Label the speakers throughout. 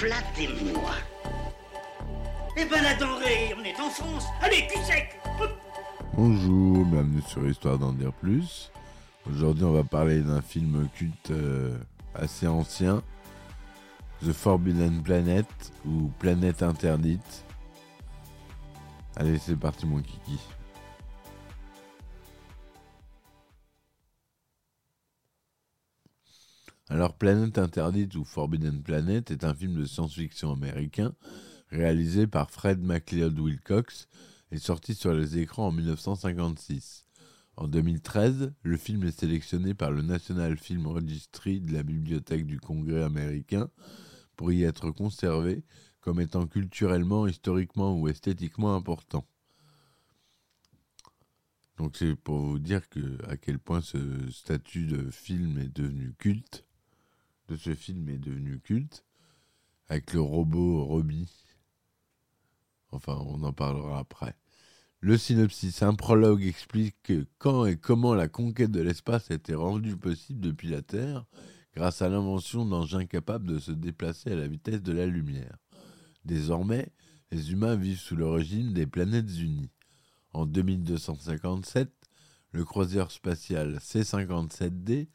Speaker 1: Flattez-moi.
Speaker 2: Eh ben la denrée, on est en France. Allez, cul sec
Speaker 3: Bonjour, bienvenue sur Histoire d'en dire plus. Aujourd'hui, on va parler d'un film culte euh, assez ancien, The Forbidden Planet ou Planète interdite. Allez, c'est parti, mon kiki. Alors, Planète interdite ou Forbidden Planet est un film de science-fiction américain réalisé par Fred MacLeod Wilcox et sorti sur les écrans en 1956. En 2013, le film est sélectionné par le National Film Registry de la Bibliothèque du Congrès américain pour y être conservé comme étant culturellement, historiquement ou esthétiquement important. Donc c'est pour vous dire à quel point ce statut de film est devenu culte, ce film est devenu culte, avec le robot Robbie. Enfin, on en parlera après. Le synopsis, un prologue explique que quand et comment la conquête de l'espace a été rendue possible depuis la Terre grâce à l'invention d'engins capables de se déplacer à la vitesse de la lumière. Désormais, les humains vivent sous le régime des planètes unies. En 2257, le croiseur spatial C-57D,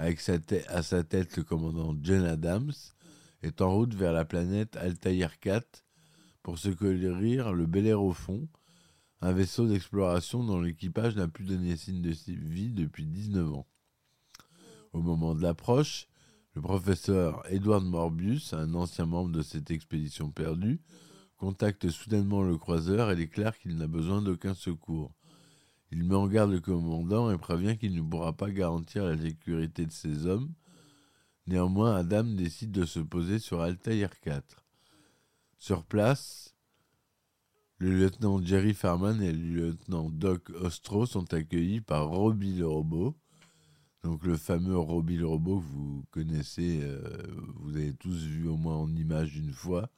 Speaker 3: avec sa à sa tête le commandant John Adams, est en route vers la planète Altair 4 pour secourir le Bel Air au fond, un vaisseau d'exploration dont l'équipage n'a plus donné signe de vie depuis 19 ans. Au moment de l'approche, le professeur Edward Morbius, un ancien membre de cette expédition perdue, contacte soudainement le croiseur et déclare qu'il n'a besoin d'aucun secours. Il met en garde le commandant et prévient qu'il ne pourra pas garantir la sécurité de ses hommes. Néanmoins, Adam décide de se poser sur Altair 4. Sur place, le lieutenant Jerry Farman et le lieutenant Doc Ostro sont accueillis par Robbie le robot. Donc le fameux Robbie le robot que vous connaissez, euh, vous avez tous vu au moins en image une fois,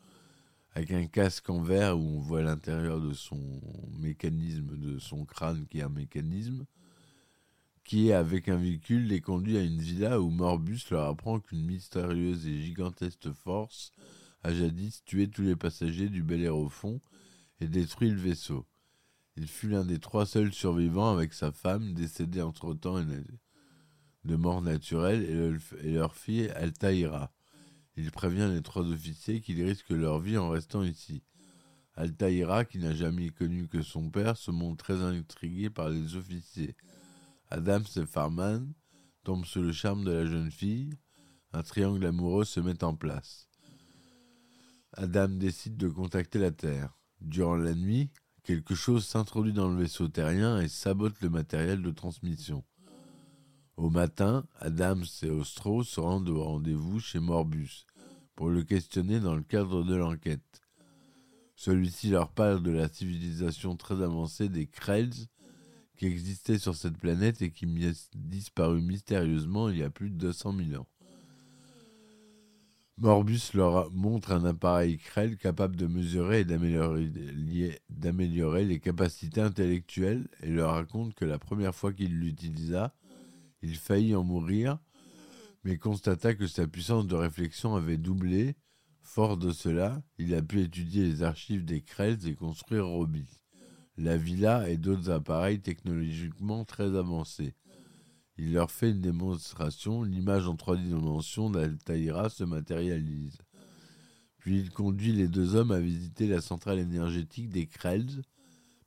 Speaker 3: avec un casque en verre où on voit l'intérieur de son mécanisme, de son crâne qui est un mécanisme, qui avec un véhicule les conduit à une villa où Morbus leur apprend qu'une mystérieuse et gigantesque force a jadis tué tous les passagers du Bel Air au fond et détruit le vaisseau. Il fut l'un des trois seuls survivants avec sa femme, décédée entre-temps de mort naturelle, et, leur fille Altaïra. Il prévient les trois officiers qu'ils risquent leur vie en restant ici. Altaïra, qui n'a jamais connu que son père, se montre très intrigué par les officiers. Adams et Farman tombent sous le charme de la jeune fille. Un triangle amoureux se met en place. Adam décide de contacter la Terre. Durant la nuit, quelque chose s'introduit dans le vaisseau terrien et sabote le matériel de transmission. Au matin, Adams et Ostro se rendent au rendez-vous chez Morbus pour le questionner dans le cadre de l'enquête. Celui-ci leur parle de la civilisation très avancée des Krells qui existait sur cette planète et qui disparut mystérieusement il y a plus de 200 000 ans. Morbus leur montre un appareil Krell capable de mesurer et d'améliorer les capacités intellectuelles et leur raconte que la première fois qu'il l'utilisa, il faillit en mourir, mais constata que sa puissance de réflexion avait doublé. Fort de cela, il a pu étudier les archives des Krells et construire Robbie, la villa et d'autres appareils technologiquement très avancés. Il leur fait une démonstration, l'image en trois dimensions d'Altaïra se matérialise. Puis il conduit les deux hommes à visiter la centrale énergétique des Krells.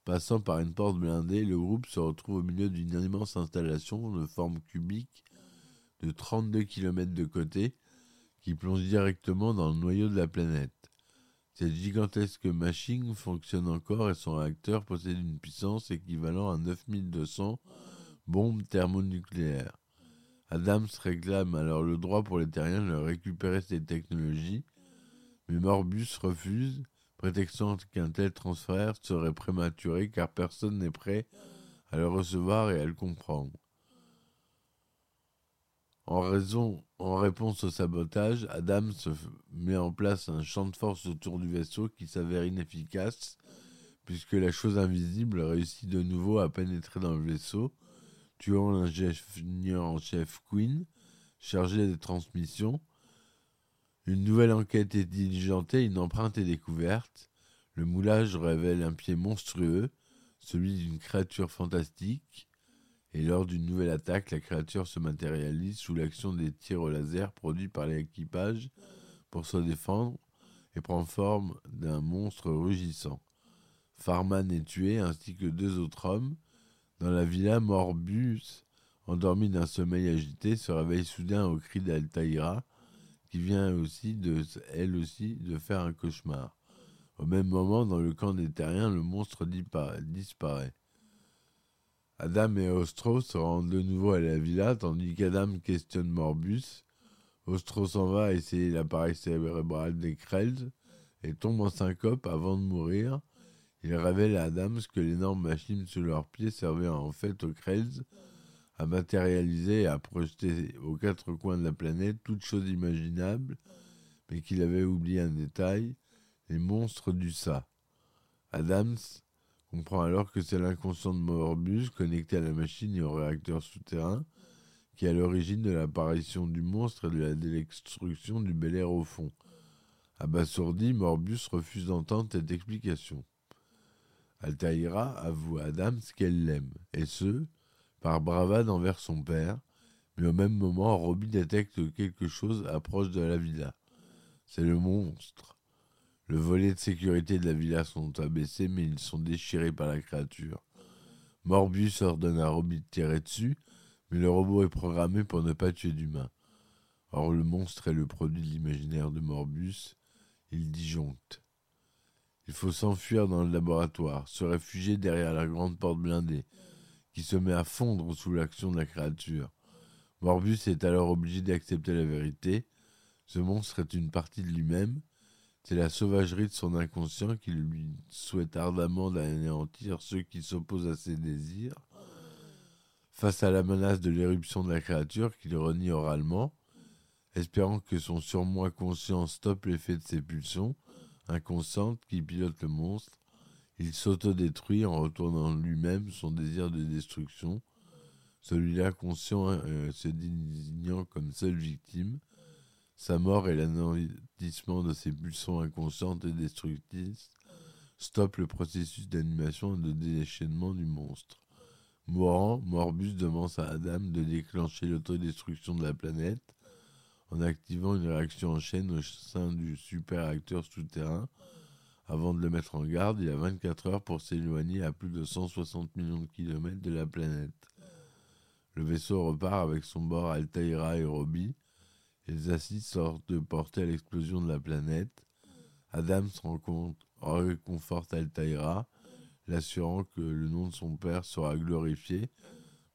Speaker 3: Passant par une porte blindée, le groupe se retrouve au milieu d'une immense installation de forme cubique de 32 km de côté qui plonge directement dans le noyau de la planète. Cette gigantesque machine fonctionne encore et son réacteur possède une puissance équivalente à 9200 bombe thermonucléaire. Adams réclame alors le droit pour les terriens de récupérer ces technologies, mais Morbus refuse, prétextant qu'un tel transfert serait prématuré car personne n'est prêt à le recevoir et à le comprendre. En, raison, en réponse au sabotage, Adams met en place un champ de force autour du vaisseau qui s'avère inefficace puisque la chose invisible réussit de nouveau à pénétrer dans le vaisseau, tuant l'ingénieur en chef Queen, chargé des transmissions. Une nouvelle enquête est diligentée, une empreinte est découverte. Le moulage révèle un pied monstrueux, celui d'une créature fantastique, et lors d'une nouvelle attaque, la créature se matérialise sous l'action des tirs au laser produits par l'équipage pour se défendre et prend forme d'un monstre rugissant. Farman est tué ainsi que deux autres hommes. Dans la villa, Morbus, endormi d'un sommeil agité, se réveille soudain au cri d'Altaïra, vient aussi de, elle aussi de faire un cauchemar. Au même moment, dans le camp des terriens, le monstre disparaît. Adam et Ostro se rendent de nouveau à la villa, tandis qu'Adam questionne Morbus. Ostro s'en va essayer l'appareil cérébral des Krells et tombe en syncope avant de mourir. Il révèle à Adams que l'énorme machine sous leurs pieds servait en fait aux Krells à matérialiser et à projeter aux quatre coins de la planète toutes choses imaginables, mais qu'il avait oublié un détail, les monstres du Ça. Adams comprend alors que c'est l'inconscient de Morbus connecté à la machine et au réacteur souterrain qui est à l'origine de l'apparition du monstre et de la destruction du Bel Air au fond. Abasourdi, Morbus refuse d'entendre cette explication. Altaïra avoue à Adams qu'elle l'aime, et ce, par bravade envers son père, mais au même moment, Robbie détecte que quelque chose approche de la villa. C'est le monstre. Le volet de sécurité de la villa sont abaissés, mais ils sont déchirés par la créature. Morbius ordonne à Robbie de tirer dessus, mais le robot est programmé pour ne pas tuer d'humains. Or, le monstre est le produit de l'imaginaire de Morbius. Il disjoncte. Il faut s'enfuir dans le laboratoire, se réfugier derrière la grande porte blindée, qui se met à fondre sous l'action de la créature. Morbus est alors obligé d'accepter la vérité. Ce monstre est une partie de lui-même. C'est la sauvagerie de son inconscient qui lui souhaite ardemment d'anéantir ceux qui s'opposent à ses désirs. Face à la menace de l'éruption de la créature qu'il renie oralement, espérant que son surmoi conscient stoppe l'effet de ses pulsions, inconsciente qui pilote le monstre, il s'autodétruit en retournant lui-même son désir de destruction, celui-là conscient euh, se désignant comme seule victime. Sa mort et l'anéantissement de ses pulsions inconscientes et destructrices stoppent le processus d'animation et de déchaînement du monstre. Mourant, Morbus demande à Adam de déclencher l'autodestruction de la planète en activant une réaction en chaîne au sein du super acteur souterrain. Avant de le mettre en garde, il a 24 heures pour s'éloigner à plus de 160 millions de kilomètres de la planète. Le vaisseau repart avec son bord Altaïra et Robbie. Ils assistent sortent de porter à l'explosion de la planète. Adam se rend compte, réconforte Altaïra, l'assurant que le nom de son père sera glorifié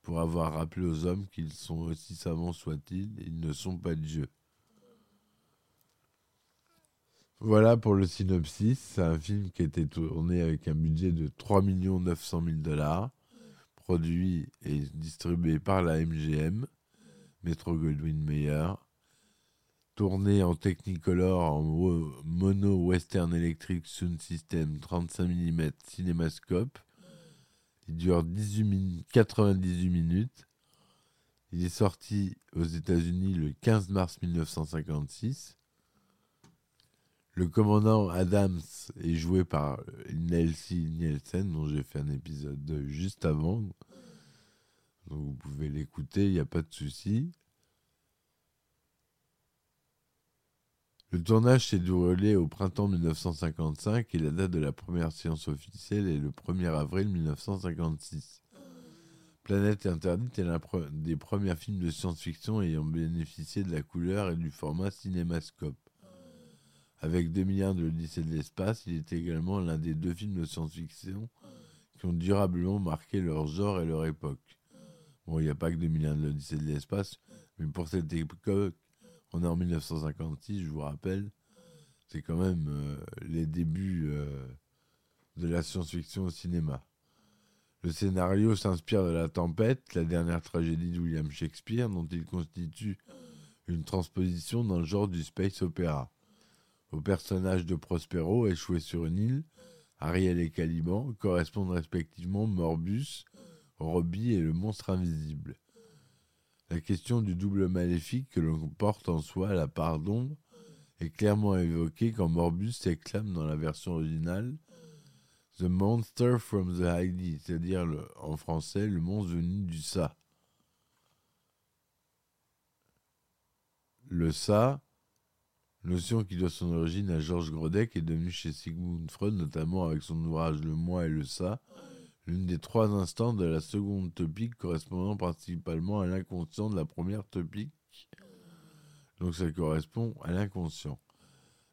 Speaker 3: pour avoir rappelé aux hommes qu'ils sont aussi savants soient-ils, ils ne sont pas dieux. Voilà pour le synopsis. C'est un film qui a été tourné avec un budget de 3 900 000 dollars, produit et distribué par la MGM, Metro Goldwyn Mayer, tourné en Technicolor en mono Western Electric Sound System 35 mm cinémascope, il dure 18 98 minutes. Il est sorti aux États-Unis le 15 mars 1956. Le commandant Adams est joué par Nelsie Nielsen, dont j'ai fait un épisode juste avant. Vous pouvez l'écouter, il n'y a pas de souci. Le tournage s'est déroulé au printemps 1955 et la date de la première séance officielle est le 1er avril 1956. Planète interdite est l'un des premiers films de science-fiction ayant bénéficié de la couleur et du format cinémascope. Avec 2 milliards de l'Odyssée de l'espace, il est également l'un des deux films de science-fiction qui ont durablement marqué leur genre et leur époque. Bon, il n'y a pas que 2001 de l'Odyssée de l'espace, mais pour cette époque, on est en 1956, je vous rappelle, c'est quand même euh, les débuts euh, de la science-fiction au cinéma. Le scénario s'inspire de La Tempête, la dernière tragédie de William Shakespeare, dont il constitue une transposition dans le genre du space opéra. Aux personnages de Prospero, échoués sur une île, Ariel et Caliban, correspondent respectivement Morbus, Robbie et le monstre invisible. La question du double maléfique que l'on porte en soi à la part d'ombre est clairement évoquée quand Morbus s'exclame dans la version originale The Monster from the Heidi, c'est-à-dire en français le monstre venu du Ça. Le Ça, notion qui doit son origine à Georges Grodek, est devenu chez Sigmund Freud, notamment avec son ouvrage Le Moi et le Ça, l'une des trois instants de la seconde topique correspondant principalement à l'inconscient de la première topique. Donc ça correspond à l'inconscient.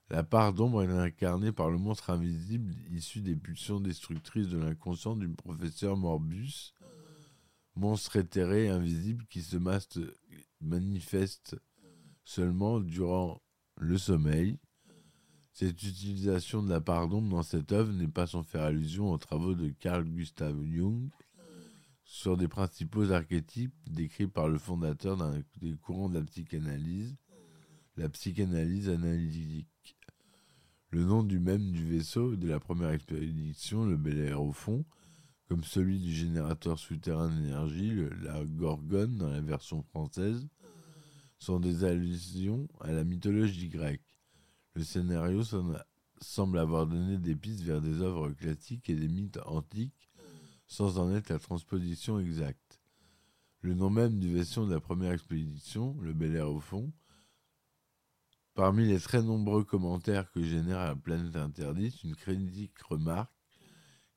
Speaker 3: La part d'ombre est incarnée par le monstre invisible issu des pulsions destructrices de l'inconscient du professeur Morbus, monstre éthéré invisible qui se manifeste seulement durant le sommeil. Cette utilisation de la part d'ombre dans cette œuvre n'est pas sans faire allusion aux travaux de Carl Gustav Jung sur des principaux archétypes décrits par le fondateur des courants de la psychanalyse, la psychanalyse analytique. Le nom du même du vaisseau de la première expédition, le Bel Air au fond, comme celui du générateur souterrain d'énergie, la Gorgone dans la version française, sont des allusions à la mythologie grecque. Le scénario semble avoir donné des pistes vers des œuvres classiques et des mythes antiques, sans en être la transposition exacte. Le nom même du vaisseau de la première expédition, le Bel Air au fond, parmi les très nombreux commentaires que génère la planète interdite, une critique remarque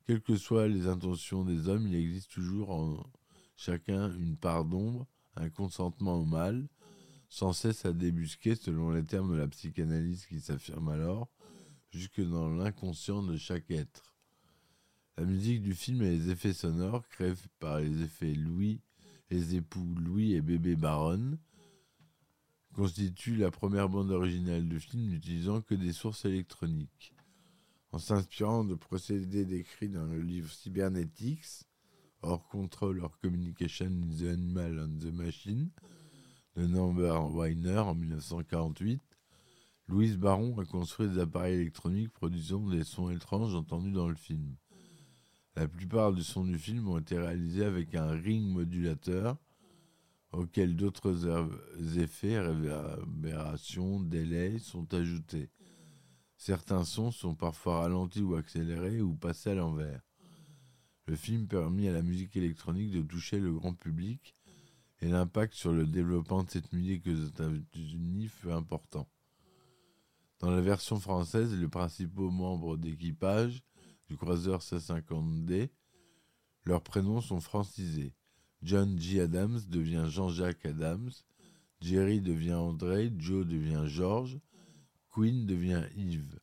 Speaker 3: quelles que soient les intentions des hommes, il existe toujours en chacun une part d'ombre, un consentement au mal, sans cesse à débusquer, selon les termes de la psychanalyse qui s'affirme alors, jusque dans l'inconscient de chaque être. La musique du film et les effets sonores, créés par les effets Louis, les époux Louis et bébé Baron, constituent la première bande originale du film n'utilisant que des sources électroniques. En s'inspirant de procédés décrits dans le livre Cybernetics, Or Control or Communication the Animal and the Machine, de Norbert Weiner en 1948, Louise Baron a construit des appareils électroniques produisant des sons étranges entendus dans le film. La plupart du sons du film ont été réalisés avec un ring modulateur auquel d'autres effets, réverbérations, délais sont ajoutés. Certains sons sont parfois ralentis ou accélérés ou passés à l'envers. Le film permet à la musique électronique de toucher le grand public et l'impact sur le développement de cette musique aux États-Unis fut important. Dans la version française, les principaux membres d'équipage du croiseur C-50D, leurs prénoms sont francisés. John G. Adams devient Jean-Jacques Adams, Jerry devient André, Joe devient George, Quinn devient Yves.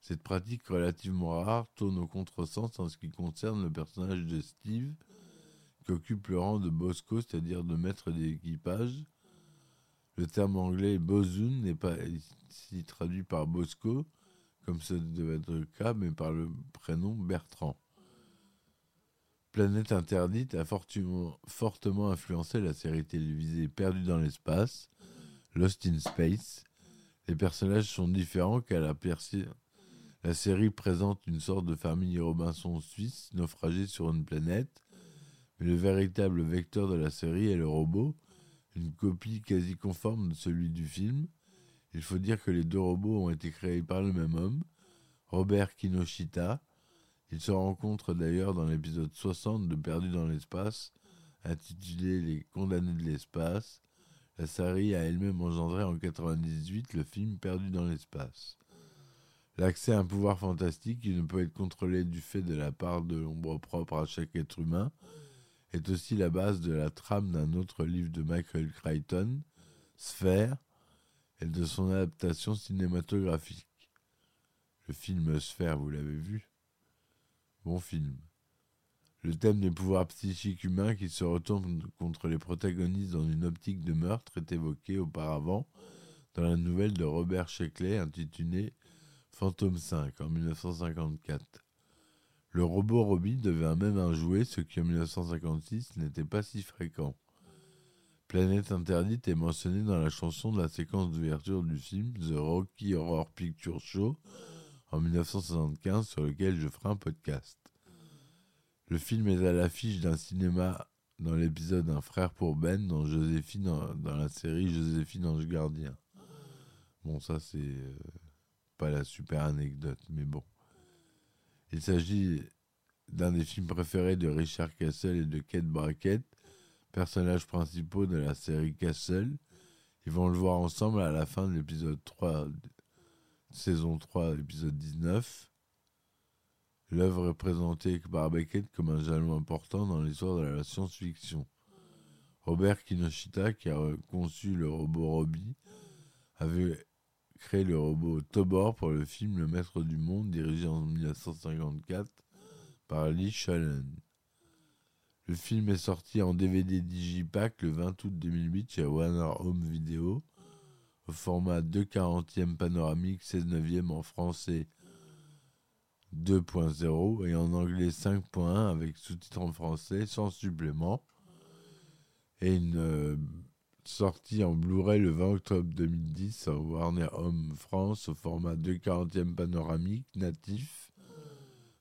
Speaker 3: Cette pratique relativement rare tourne au contresens en ce qui concerne le personnage de Steve, qui occupe le rang de Bosco, c'est-à-dire de maître d'équipage. Le terme anglais bosun n'est pas ici traduit par Bosco, comme ça devait être le cas, mais par le prénom Bertrand. Planète interdite a fortement, influencé la série télévisée Perdue dans l'espace, Lost in Space. Les personnages sont différents car la, la série présente une sorte de famille Robinson suisse naufragée sur une planète mais le véritable vecteur de la série est le robot, une copie quasi conforme de celui du film. Il faut dire que les deux robots ont été créés par le même homme, Robert Kinoshita. Ils se rencontrent d'ailleurs dans l'épisode 60 de Perdu dans l'espace, intitulé Les condamnés de l'espace. La série a elle-même engendré en 1998 le film Perdu dans l'espace. L'accès à un pouvoir fantastique qui ne peut être contrôlé du fait de la part de l'ombre propre à chaque être humain, est aussi la base de la trame d'un autre livre de Michael Crichton, Sphère, et de son adaptation cinématographique. Le film Sphère, vous l'avez vu? Bon film. Le thème des pouvoirs psychiques humains qui se retournent contre les protagonistes dans une optique de meurtre est évoqué auparavant dans la nouvelle de Robert Sheckley intitulée Phantom 5 en 1954. Le robot Robbie devint même un jouet, ce qui en 1956 n'était pas si fréquent. Planète Interdite est mentionnée dans la chanson de la séquence d'ouverture du film The Rocky Horror Picture Show en 1975 sur lequel je ferai un podcast. Le film est à l'affiche d'un cinéma dans l'épisode Un frère pour Ben dans, Joséphine, dans la série Joséphine Ange Gardien. Bon, ça c'est euh, pas la super anecdote, mais bon. Il s'agit d'un des films préférés de Richard Castle et de Kate Brackett, personnages principaux de la série Castle. Ils vont le voir ensemble à la fin de l'épisode 3, saison 3, épisode 19. L'œuvre est présentée par Beckett comme un jalon important dans l'histoire de la science-fiction. Robert Kinoshita, qui a conçu le robot Robbie, avait créé le robot Tobor pour le film Le Maître du Monde, dirigé en 1954 par Lee Shallen. Le film est sorti en DVD Digipack le 20 août 2008 chez Warner Home Video, au format 2 40e panoramique 16 neuvième en français 2.0 et en anglais 5.1 avec sous-titres en français sans supplément et une sortie en Blu-ray le 20 octobre 2010 en Warner Home France au format 2 40e panoramique natif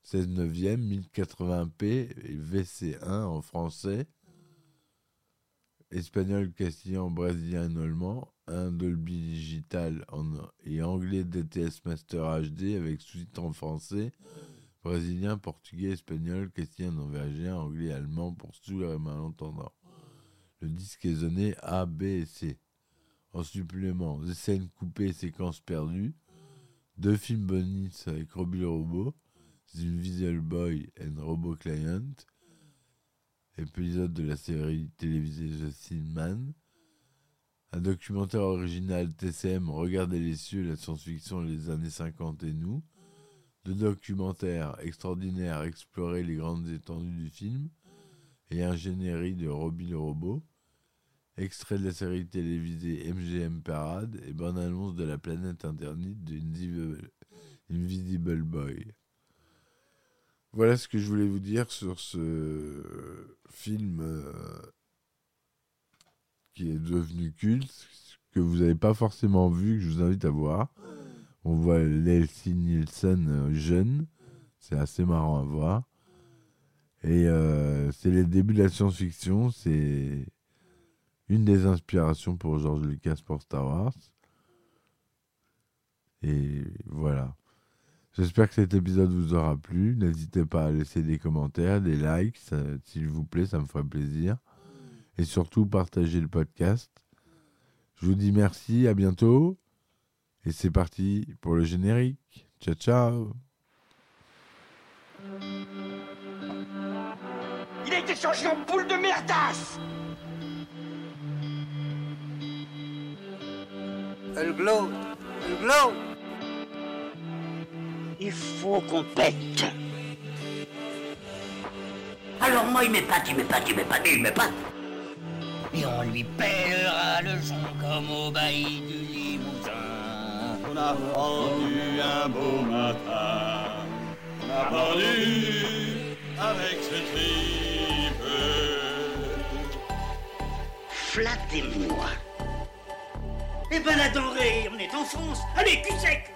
Speaker 3: 16 neuvième 1080p et VC1 en français espagnol, castillan, brésilien et allemand, un Dolby Digital et anglais DTS Master HD avec sous-titres en français, brésilien, portugais, espagnol, castillan, norvégien, anglais, allemand pour sourds et malentendants. Le disque A, B et C. En supplément, des scènes coupées séquences perdues, deux films bonus avec Robbie le Robot, The Invisible Boy and Robo Client, épisode de la série télévisée Thin Man, un documentaire original TCM Regardez les cieux, la science-fiction les années 50 et nous, deux documentaires extraordinaires Explorer les grandes étendues du film, et un générique de Robbie le robot, extrait de la série télévisée MGM Parade et bonne annonce de la planète interdite de Invisible Boy. Voilà ce que je voulais vous dire sur ce film euh, qui est devenu culte, que vous n'avez pas forcément vu, que je vous invite à voir. On voit Leslie Nielsen euh, jeune, c'est assez marrant à voir. Et euh, c'est les débuts de la science-fiction, c'est une des inspirations pour George Lucas pour Star Wars. Et voilà. J'espère que cet épisode vous aura plu. N'hésitez pas à laisser des commentaires, des likes, s'il vous plaît, ça me ferait plaisir. Et surtout, partagez le podcast. Je vous dis merci, à bientôt. Et c'est parti pour le générique. Ciao, ciao.
Speaker 1: Il a été changé en boule de merdasse
Speaker 4: Elle glow, elle glow.
Speaker 1: Il faut qu'on pète.
Speaker 5: Alors moi, il m'épate, il m'épate, il m'épate, il m'épate. Et on lui pèlera le son comme au bailli du Limousin.
Speaker 6: On a pendu un beau matin. On a pendu avec ce tripe.
Speaker 1: Flattez-moi.
Speaker 2: Eh ben la denrée, on est en France. Allez, cul sec